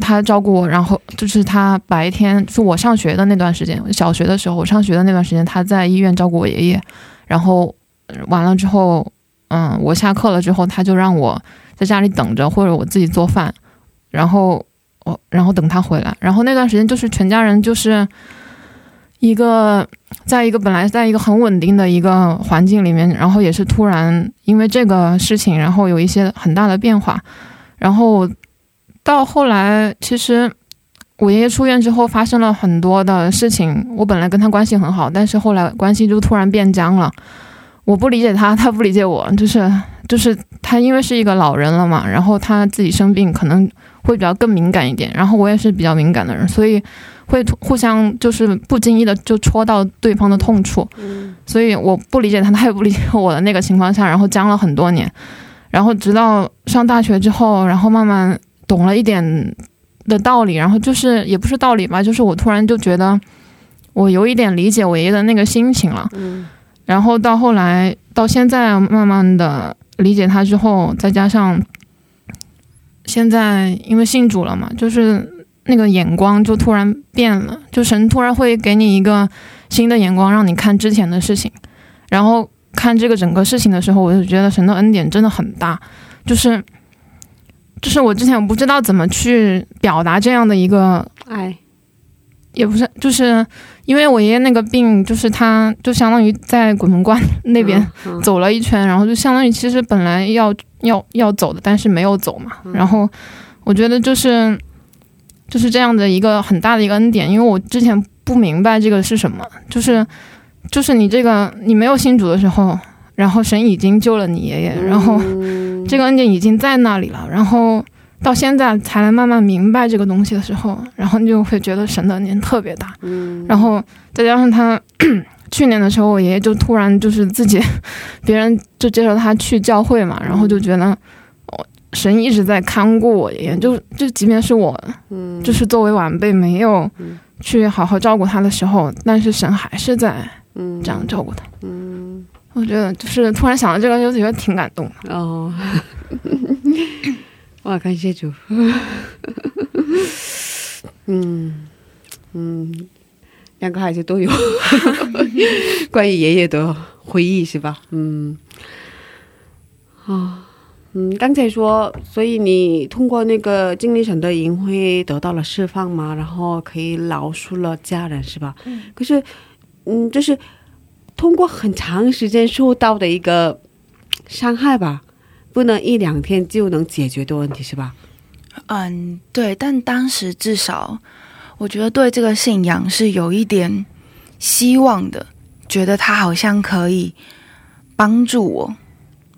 她照顾我，然后就是她白天就我上学的那段时间，小学的时候我上学的那段时间，她在医院照顾我爷爷，然后呃完了之后，嗯，我下课了之后，他就让我在家里等着，或者我自己做饭，然后我然后等他回来，然后那段时间就是全家人就是一个在一个本来在一个很稳定的一个环境里面，然后也是突然因为这个事情，然后有一些很大的变化，然后到后来其实。我爷爷出院之后发生了很多的事情，我本来跟他关系很好，但是后来关系就突然变僵了。我不理解他，*laughs* 他不理解我，就是就是他因为是一个老人了嘛，然后他自己生病可能会比较更敏感一点，然后我也是比较敏感的人，所以会互相就是不经意的就戳到对方的痛处，所以我不理解他，*laughs* 他也不理解我的那个情况下，然后僵了很多年，然后直到上大学之后，然后慢慢懂了一点的道理，然后就是也不是道理吧，就是我突然就觉得我有一点理解我爷爷的那个心情了，然后到后来到现在慢慢的理解他之后，再加上现在因为信主了嘛，就是那个眼光就突然变了，就神突然会给你一个新的眼光，让你看之前的事情，然后看这个整个事情的时候，我就觉得神的恩典真的很大，就是就是我之前我不知道怎么去表达这样的一个爱，也不是，就是因为我爷爷那个病，就是他就相当于在鬼门关那边嗯 *laughs* 走了一圈，然后就相当于其实本来要要要走的，但是没有走嘛。然后我觉得就是就是这样的一个很大的一个恩典，因为我之前不明白这个是什么，就是就是你这个你没有信主的时候，然后神已经救了你爷爷，然后这个恩典已经在那里了，然后到现在才来慢慢明白这个东西的时候，然后你就会觉得神的恩典特别大，然后再加上他 *coughs* 去年的时候，我爷爷就突然就是自己，*coughs* 别人就介绍他去教会嘛，然后就觉得。哦神一直在看顾我爷爷，就就即便是我，就是作为晚辈没有去好好照顾他的时候，但是神还是在这样照顾他。嗯，我觉得就是突然想到这个，就觉得挺感动的。哦，*laughs* 哇，感谢主。*laughs* 嗯嗯，两个孩子都有 *laughs* 关于爷爷的回忆是吧？嗯，啊。嗯，刚才说，所以你通过那个经历神的淫会得到了释放嘛，然后可以饶恕了家人，是吧？嗯。可是，嗯，就是通过很长时间受到的一个伤害吧，不能一两天就能解决的问题是吧？嗯，对，但当时至少我觉得对这个信仰是有一点希望的，觉得他好像可以帮助我，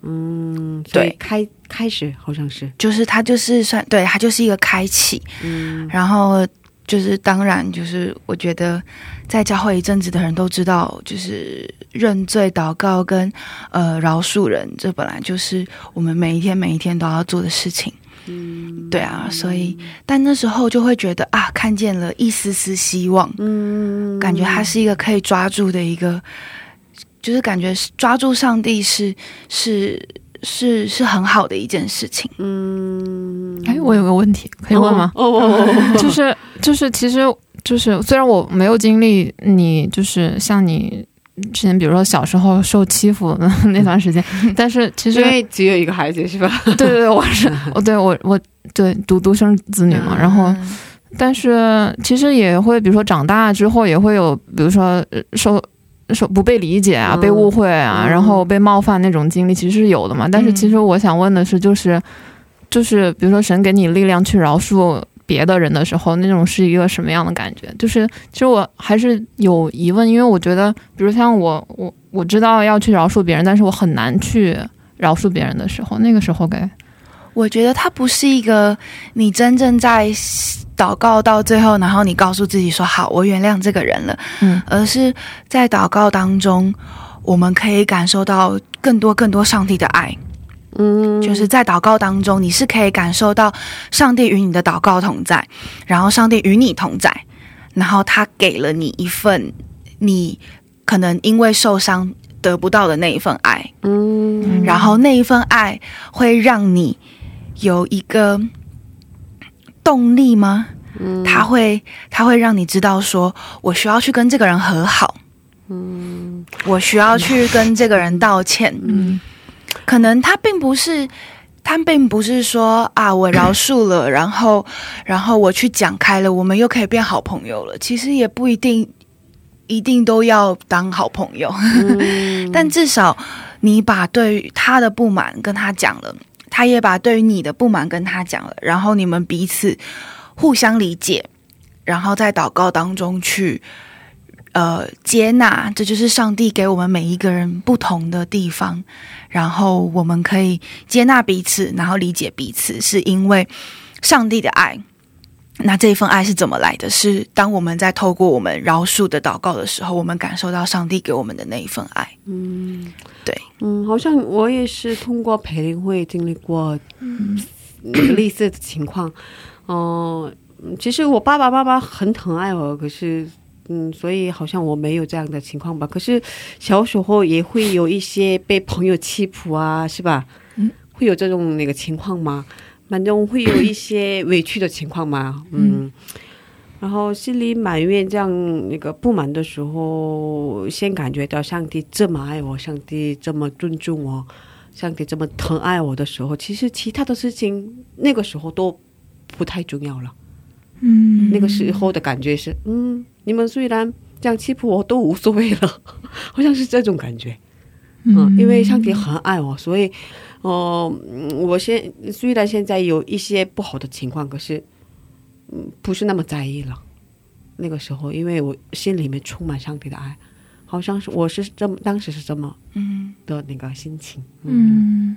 嗯，对。开开始好像是，就是他就是算对他就是一个开启，嗯。然后就是当然就是我觉得在教会一阵子的人都知道，就是认罪祷告跟呃饶恕人，这本来就是我们每一天每一天都要做的事情。嗯对啊，所以但那时候就会觉得啊，看见了一丝丝希望，嗯感觉它是一个可以抓住的一个，就是感觉是抓住上帝是是是是很好的一件事情。嗯，哎，我有个问题可以问吗？哦哦哦哦，*laughs* 就是就是，其实就是虽然我没有经历你就是像你之前，比如说小时候受欺负那段时间，*laughs* 但是其实因为只有一个孩子是吧？*laughs* 对对对，我是我对我我对独独生子女嘛，然后嗯但是其实也会，比如说长大之后也会有，比如说呃受。受不被理解啊，嗯被误会啊，嗯然后被冒犯那种经历，其实是有的嘛。但是其实我想问的是，就是就是比如说神给你力量去饶恕别的人的时候，那种是一个什么样的感觉？就是其实我还是有疑问，因为我觉得，比如像我我我知道要去饶恕别人，但是我很难去饶恕别人的时候，那个时候该我觉得它不是一个你真正在祷告到最后，然后你告诉自己说好，我原谅这个人了，嗯而是在祷告当中，我们可以感受到更多更多上帝的爱。嗯，就是在祷告当中，你是可以感受到上帝与你的祷告同在，然后上帝与你同在，然后他给了你一份你可能因为受伤得不到的那一份爱，嗯，然后那一份爱会让你有一个动力吗？嗯。他会，他会让你知道说，我需要去跟这个人和好，嗯。我需要去跟这个人道歉。嗯可能他并不是，他并不是说啊，我饶恕了，然后，*coughs* 然后我去讲开了，我们又可以变好朋友了。其实也不一定，一定都要当好朋友。*laughs* 嗯但至少你把对于他的不满跟他讲了，他也把对于你的不满跟他讲了，然后你们彼此互相理解，然后在祷告当中去呃接纳，这就是上帝给我们每一个人不同的地方，然后我们可以接纳彼此，然后理解彼此，是因为上帝的爱。那这一份爱是怎么来的？是当我们在透过我们饶恕的祷告的时候，我们感受到上帝给我们的那一份爱。嗯，对，嗯，好像我也是通过培灵会经历过嗯类似的情况。哦、嗯其实我爸爸妈妈很疼爱我，可是。嗯，所以好像我没有这样的情况吧。可是小时候也会有一些被朋友欺负啊，是吧？嗯，会有这种那个情况吗？反正会有一些委屈的情况嘛。嗯，然后心里埋怨这样那个不满的时候，先感觉到上帝这么爱我，上帝这么尊重我，上帝这么疼爱我的时候，其实其他的事情那个时候都不太重要了。嗯那个时候的感觉是，嗯，你们虽然这样欺负我，都无所谓了，*laughs* 好像是这种感觉。嗯，因为上帝很爱我，所以，哦、嗯我现虽然现在有一些不好的情况，可是，嗯，不是那么在意了。那个时候，因为我心里面充满上帝的爱，好像是我是这么当时是这么嗯，的那个心情。嗯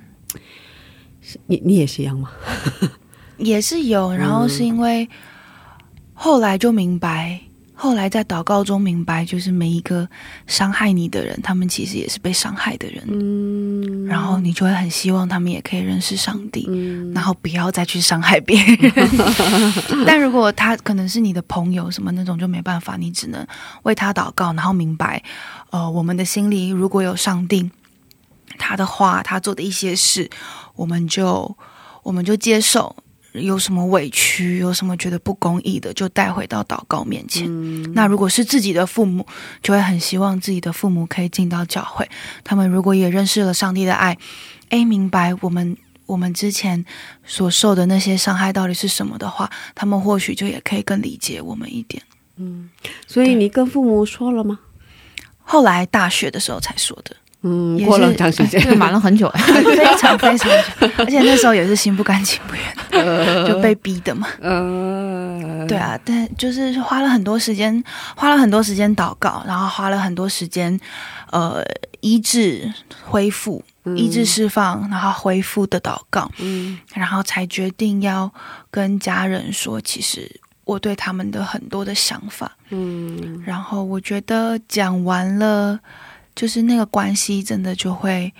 是你你也是一样吗？*laughs* 也是有，然后是因为后来就明白，后来在祷告中明白，就是每一个伤害你的人，他们其实也是被伤害的人，嗯，然后你就会很希望他们也可以认识上帝。嗯，然后不要再去伤害别人，*laughs* 但如果他可能是你的朋友什么那种，就没办法，你只能为他祷告，然后明白，呃，我们的心里如果有上帝，他的话，他做的一些事，我们就我们就接受。有什么委屈，有什么觉得不公义的，就带回到祷告面前。嗯那如果是自己的父母，就会很希望自己的父母可以进到教会。他们如果也认识了上帝的爱，诶，明白我们我们之前所受的那些伤害到底是什么的话，他们或许就也可以更理解我们一点。嗯所以你跟父母说了吗？后来大学的时候才说的，嗯，过了很长时间这，个瞒了很久哎。*laughs* 非常非常久，而且那时候也是心不甘情不愿，就被逼的嘛。呃，对啊，但就是花了很多时间，花了很多时间祷告，然后花了很多时间，呃，医治、恢复、医治、释放，然后恢复的祷告，嗯然后才决定要跟家人说，其实我对他们的很多的想法。嗯然后我觉得讲完了，就是那个关系真的就会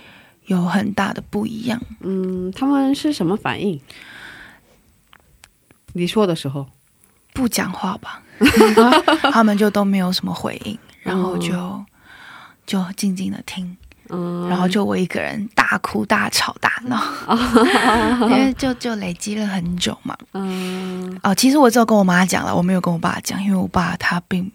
有很大的不一样。嗯，他们是什么反应？你说的时候，不讲话吧，*laughs* 他们就都没有什么回应，然后就、就静静的听，嗯，然后就我一个人大哭大吵大闹，*laughs* 因为就就累积了很久嘛。嗯哦，其实我只有跟我妈讲了，我没有跟我爸讲，因为我爸他并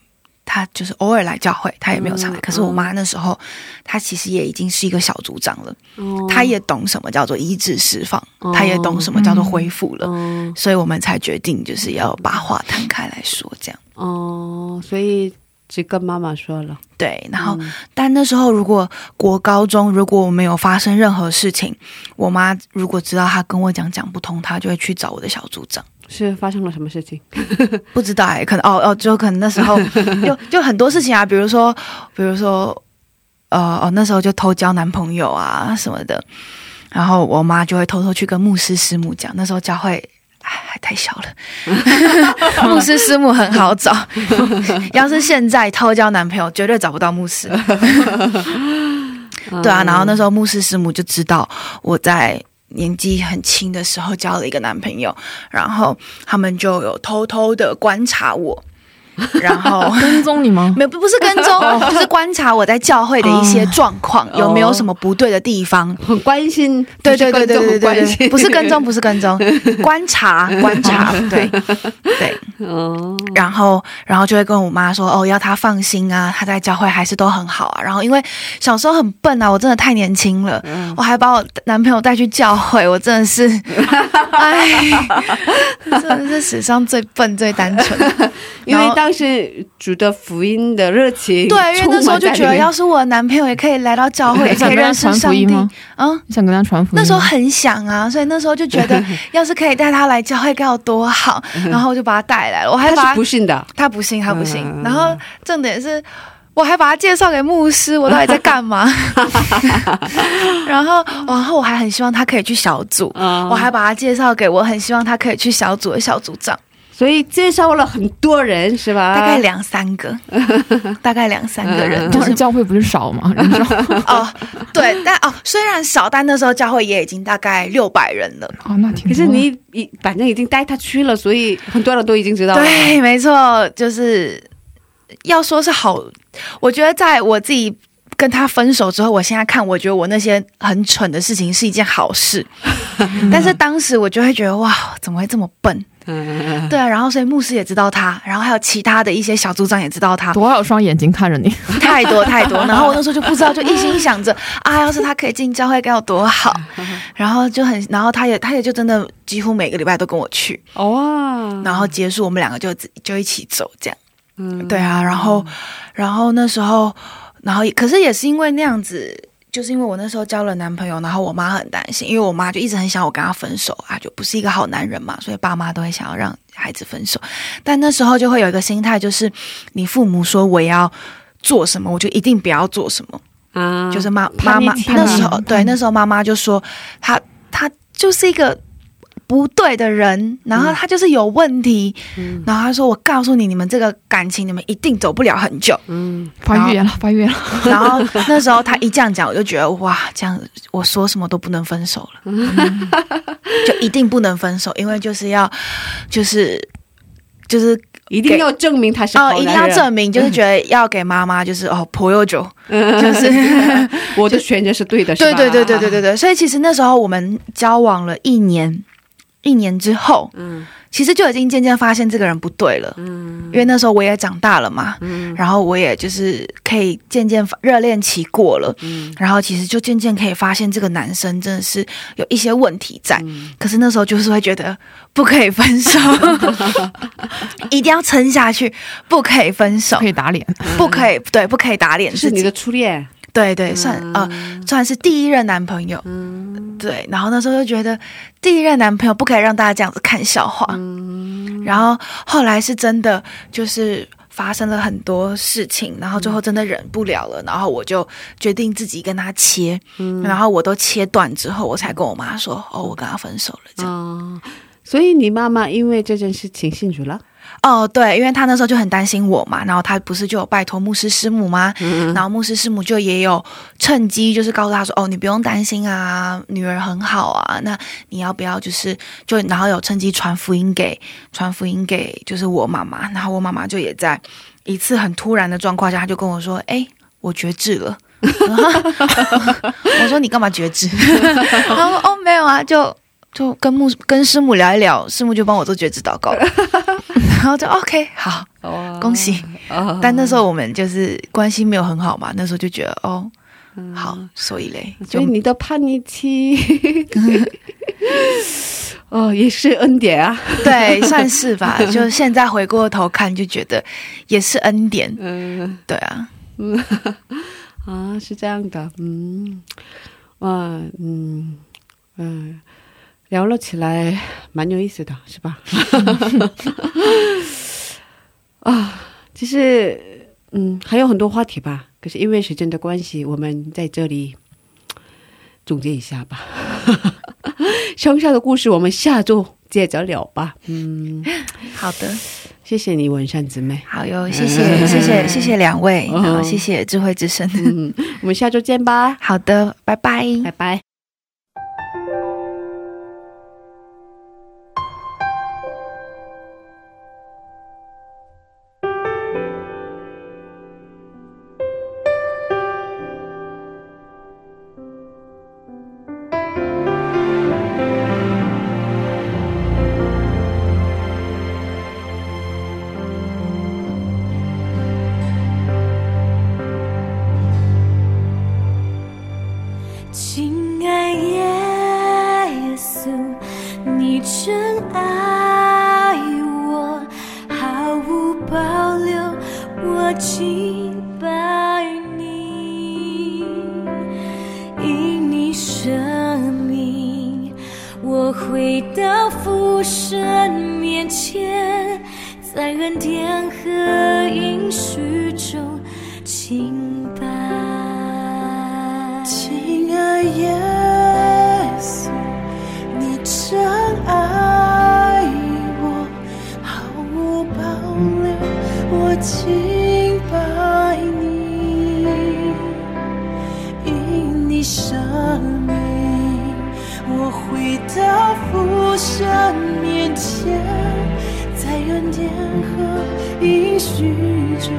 他就是偶尔来教会，他也没有常来。嗯可是我妈那时候，她其实也已经是一个小组长了，哦她也懂什么叫做医治释放，哦她也懂什么叫做恢复了。哦所以我们才决定就是要把话摊开来说，这样哦，所以只跟妈妈说了，对。然后，嗯但那时候如果国高中如果我没有发生任何事情，我妈如果知道她跟我讲讲不通，她就会去找我的小组长。是发生了什么事情？*laughs* 不知道哎、可能哦哦，就可能那时候 *laughs* 就就很多事情啊，比如说比如说呃哦那时候就偷交男朋友啊什么的，然后我妈就会偷偷去跟牧师师母讲，那时候教会。哎，还太小了，*laughs* 牧师师母很好找。要是现在偷交男朋友，绝对找不到牧师。对啊，然后那时候牧师师母就知道我在年纪很轻的时候交了一个男朋友，然后他们就有偷偷的观察我，*laughs* 然后 *laughs* 跟踪你吗？没有不是跟踪，*laughs* 就是观察我在教会的一些状况，有没有什么不对的地方。很关心，对对对对对对对，不是跟踪，不是跟踪，观察观察，对对。哦，然后，然后就会跟我妈说，哦，要她放心啊，她在教会还是都很好啊。然后，因为小时候很笨啊，我真的太年轻了，我还把我男朋友带去教会，我真的是，哎，真的是史上最笨、最单纯。因为然后当时主的福音的热情，对，因为那时候就觉得，要是我的男朋友也可以来到教会，也 *laughs* 可以认识上帝福音吗。？嗯，你想跟他传福音？那时候很想啊，所以那时候就觉得，*laughs* 要是可以带他来教会该有多好。然后我就把他带来了，我还把他他是不信的，他不信，他不信。嗯然后重点是，我还把他介绍给牧师，我到底在干嘛？*laughs* 然后，然后我还很希望他可以去小组，嗯我还把他介绍给我很希望他可以去小组的小组长，所以介绍了很多人是吧？大概两三个，*laughs* 大概两三个人，嗯就是教会不是少吗？人少哦，对，但哦，虽然少，但那时候教会也已经大概六百人了。哦，那挺。可是你已反正已经带他去了，所以很多人都已经知道了。对，没错，就是要说是好，我觉得在我自己跟他分手之后，我现在看，我觉得我那些很蠢的事情是一件好事，*laughs* 但是当时我就会觉得哇，怎么会这么笨？嗯，*laughs* 对啊，然后所以牧师也知道他，然后还有其他的一些小组长也知道他，多少双眼睛看着你？太 *laughs* 多太多。*laughs* 然后我那时候就不知道，就一心想着啊，要是他可以进教会该有多好。然后就很，然后他也他也就真的几乎每个礼拜都跟我去，哦，然后结束我们两个就就一起走这样。嗯对啊，然后，然后那时候，然后也可是也是因为那样子，就是因为我那时候交了男朋友，然后我妈很担心，因为我妈就一直很想我跟他分手啊，就不是一个好男人嘛，所以爸妈都会想要让孩子分手。但那时候就会有一个心态，就是你父母说我要做什么，我就一定不要做什么。啊，就是妈妈妈那时候对那时候妈妈就说他他就是一个不对的人，然后他就是有问题，嗯。然后他说我告诉你，你们这个感情你们一定走不了很久。嗯。发育了，发育了。*laughs* 然后那时候他一这样讲，我就觉得哇，这样我说什么都不能分手了，嗯。就一定不能分手，因为就是要就是就是一定要证明他是好哦，一定要证明，就是觉得要给妈妈就是哦婆有酒，嗯。就是。*laughs* 我的选择是对的，是对对对对对对对，所以其实那时候我们交往了一年，一年之后，嗯其实就已经渐渐发现这个人不对了。嗯因为那时候我也长大了嘛，嗯然后我也就是可以渐渐发热恋期过了，嗯然后其实就渐渐可以发现这个男生真的是有一些问题在。嗯可是那时候就是会觉得不可以分手，*laughs* 一定要撑下去，不可以分手可，以打脸。不可以对，不可以打脸是你的。初恋，对对，算呃算是第一任男朋友。嗯。对，然后那时候就觉得第一任男朋友不可以让大家这样子看笑话。嗯。然后后来是真的就是发生了很多事情，然后最后真的忍不了了，然后我就决定自己跟他切，嗯。然后我都切断之后，我才跟我妈说，哦，我跟他分手了，这样。哦，所以你妈妈因为这件事情信主了，哦，对，因为他那时候就很担心我嘛，然后他不是就有拜托牧师师母吗？然后牧师师母就也有趁机就是告诉他说，哦，你不用担心啊，女儿很好啊，那你要不要就是就然后有趁机传福音给传福音给就是我妈妈，然后我妈妈就也在一次很突然的状况下，他就跟我说，哎，我绝志了。*laughs* 我说你干嘛绝志？*laughs* 他说哦没有啊，就就跟牧跟师母聊一聊，师母就帮我做觉知祷告了，*laughs* 然后就 OK 好，恭喜。哦。但那时候我们就是关系没有很好嘛，那时候就觉得哦好，所以嘞就所以你的叛逆期，*laughs* 哦，也是恩典啊，对算是吧。*laughs* 就现在回过头看，就觉得也是恩典，嗯。对啊。啊，是这样的，嗯，哇，嗯嗯，聊了起来蛮有意思的，是吧？*laughs* 啊，其实，嗯，还有很多话题吧，可是因为时间的关系，我们在这里总结一下吧。*laughs* 剩下的故事我们下周接着聊吧。嗯，好的，谢谢你，文善姊妹。好哟，谢谢谢谢谢谢两位，哦然后谢谢智慧之声。嗯，我们下周见吧，好的，拜拜。拜拜。生命，我回到父神面前，在原点和应许中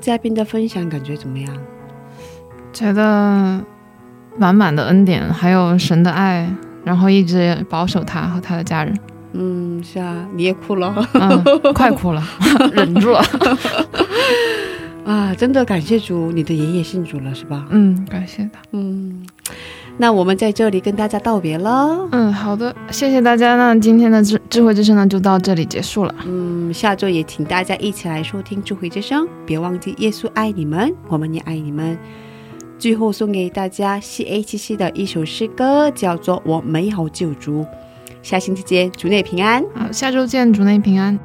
嘉宾的分享，感觉怎么样？觉得满满的恩典，还有神的爱，然后一直保守他和他的家人。嗯，是啊，你也哭了嗯，快哭了，*laughs* 忍住了。*laughs* 啊！真的感谢主，你的爷爷信主了是吧？嗯，感谢他。嗯，那我们在这里跟大家道别了。嗯，好的，谢谢大家。那今天的智智慧之声呢，就到这里结束了。嗯，我们下周也请大家一起来收听智慧之声，别忘记耶稣爱你们，我们也爱你们。最后送给大家 C H C 的一首诗歌，叫做《我美好救主》。下星期见，主内平安。好，下周见，主内平安。